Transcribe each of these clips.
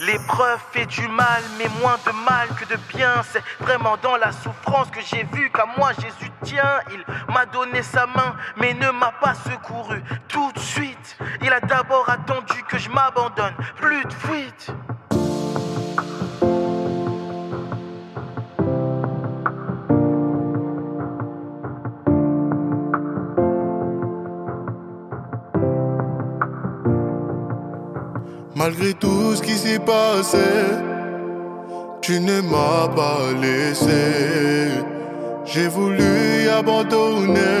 L'épreuve fait du mal, mais moins de mal que de bien. C'est vraiment dans la souffrance que j'ai vu qu'à moi Jésus tient. Il m'a donné sa main, mais ne m'a pas secouru tout de suite. Il a d'abord attendu que je m'abandonne. Plus de fuite. Malgré tout ce qui s'est passé, tu ne m'as pas laissé. J'ai voulu abandonner,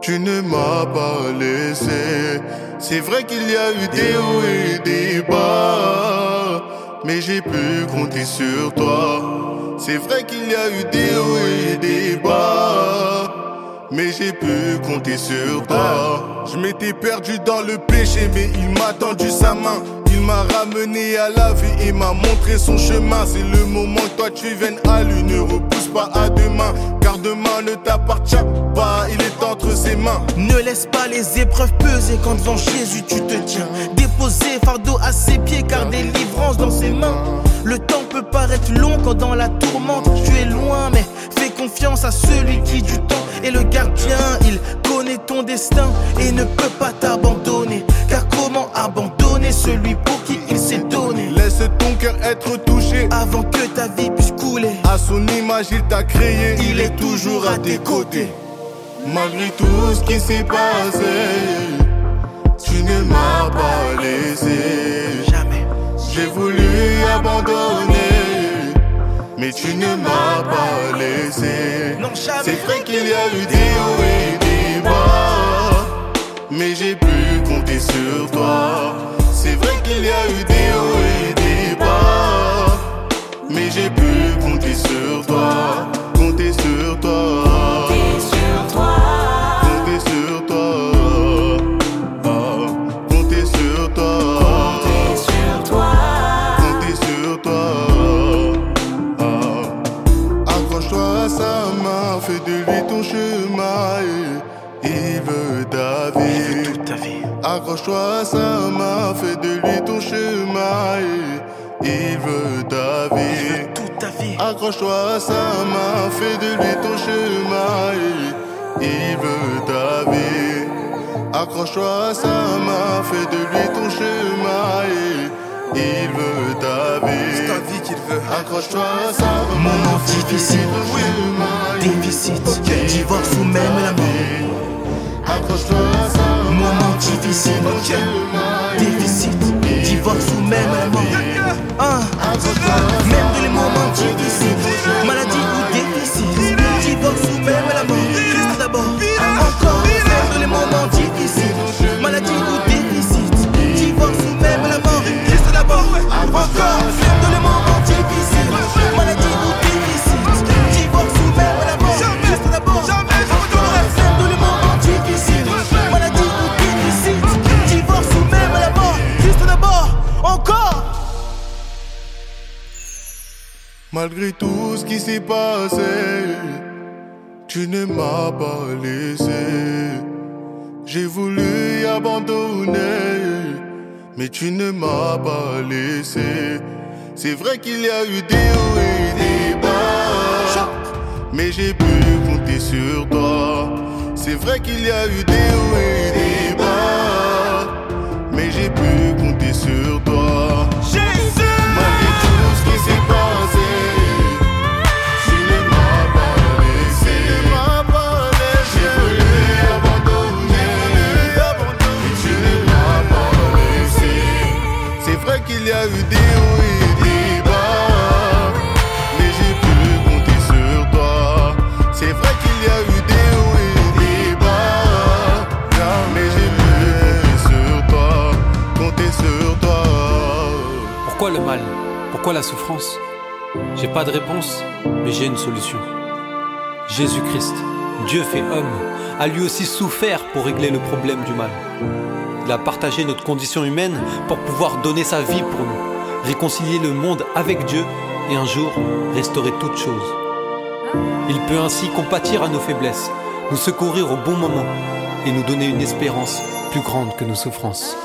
tu ne m'as pas laissé. C'est vrai qu'il y a eu des hauts et des bas, mais j'ai pu compter sur toi. C'est vrai qu'il y a eu des hauts et des bas. Mais j'ai pu compter sur toi. Je m'étais perdu dans le péché, mais il m'a tendu sa main. Il m'a ramené à la vie et m'a montré son chemin. C'est le moment que toi tu viennes à lui. Ne repousse pas à demain, car demain ne t'appartient pas. Il est entre ses mains. Ne laisse pas les épreuves peser quand devant Jésus tu te tiens. Déposer fardeau à ses pieds, car délivrance dans ses mains. Le temps peut paraître long quand dans la tourmente tu es loin, mais fais confiance à celui qui du temps est le gardien. Il connaît ton destin et ne peut pas t'abandonner. Car comment abandonner celui pour qui il s'est donné? Laisse ton cœur être touché. Avant que ta vie puisse couler, À son image, il t'a créé. Il est toujours à tes côtés. Malgré tout ce qui s'est passé, tu ne m'as pas laissé. jamais. J'ai voulu abandonner, mais tu ne m'as pas laissé. C'est vrai qu'il y a eu des hauts et des bas, mais j'ai pu compter sur toi. C'est vrai qu'il y a eu des hauts et des bas, mais j'ai pu compter sur toi. Chemin. Il veut ta vie. Toute ta vie. Accroche-toi à sa main, fais de lui ton chemin. Il veut ta vie. Toute ta vie. Accroche-toi à sa main, fais de lui ton chemin. Il veut ta vie. Accroche-toi à sa main, fais de lui ton chemin. Il veut Accroche-toi à fais de lui difficile. Déficit, divorce ou même la mort. Accroche-toi à main. Moment difficile, déficit, divorce ou même la mort. Même dans les moments difficiles, maladie Malgré tout ce qui s'est passé, tu ne m'as pas laissé. J'ai voulu abandonner, mais tu ne m'as pas laissé. C'est vrai qu'il y a eu des hauts et des bas, mais j'ai pu compter sur toi. C'est vrai qu'il y a eu des hauts et des bas, mais j'ai pu compter sur toi. Vrai qu'il y a eu des hauts et des bas, mais j'ai pu compter sur toi. C'est vrai qu'il y a eu des hauts et des bas, mais j'ai pu sur toi, compter sur toi. Pourquoi le mal? Pourquoi la souffrance? J'ai pas de réponse, mais j'ai une solution. Jésus-Christ, Dieu fait homme, a lui aussi souffert pour régler le problème du mal. Il a partagé notre condition humaine pour pouvoir donner sa vie pour nous, réconcilier le monde avec Dieu et un jour restaurer toutes choses. Il peut ainsi compatir à nos faiblesses, nous secourir au bon moment et nous donner une espérance plus grande que nos souffrances.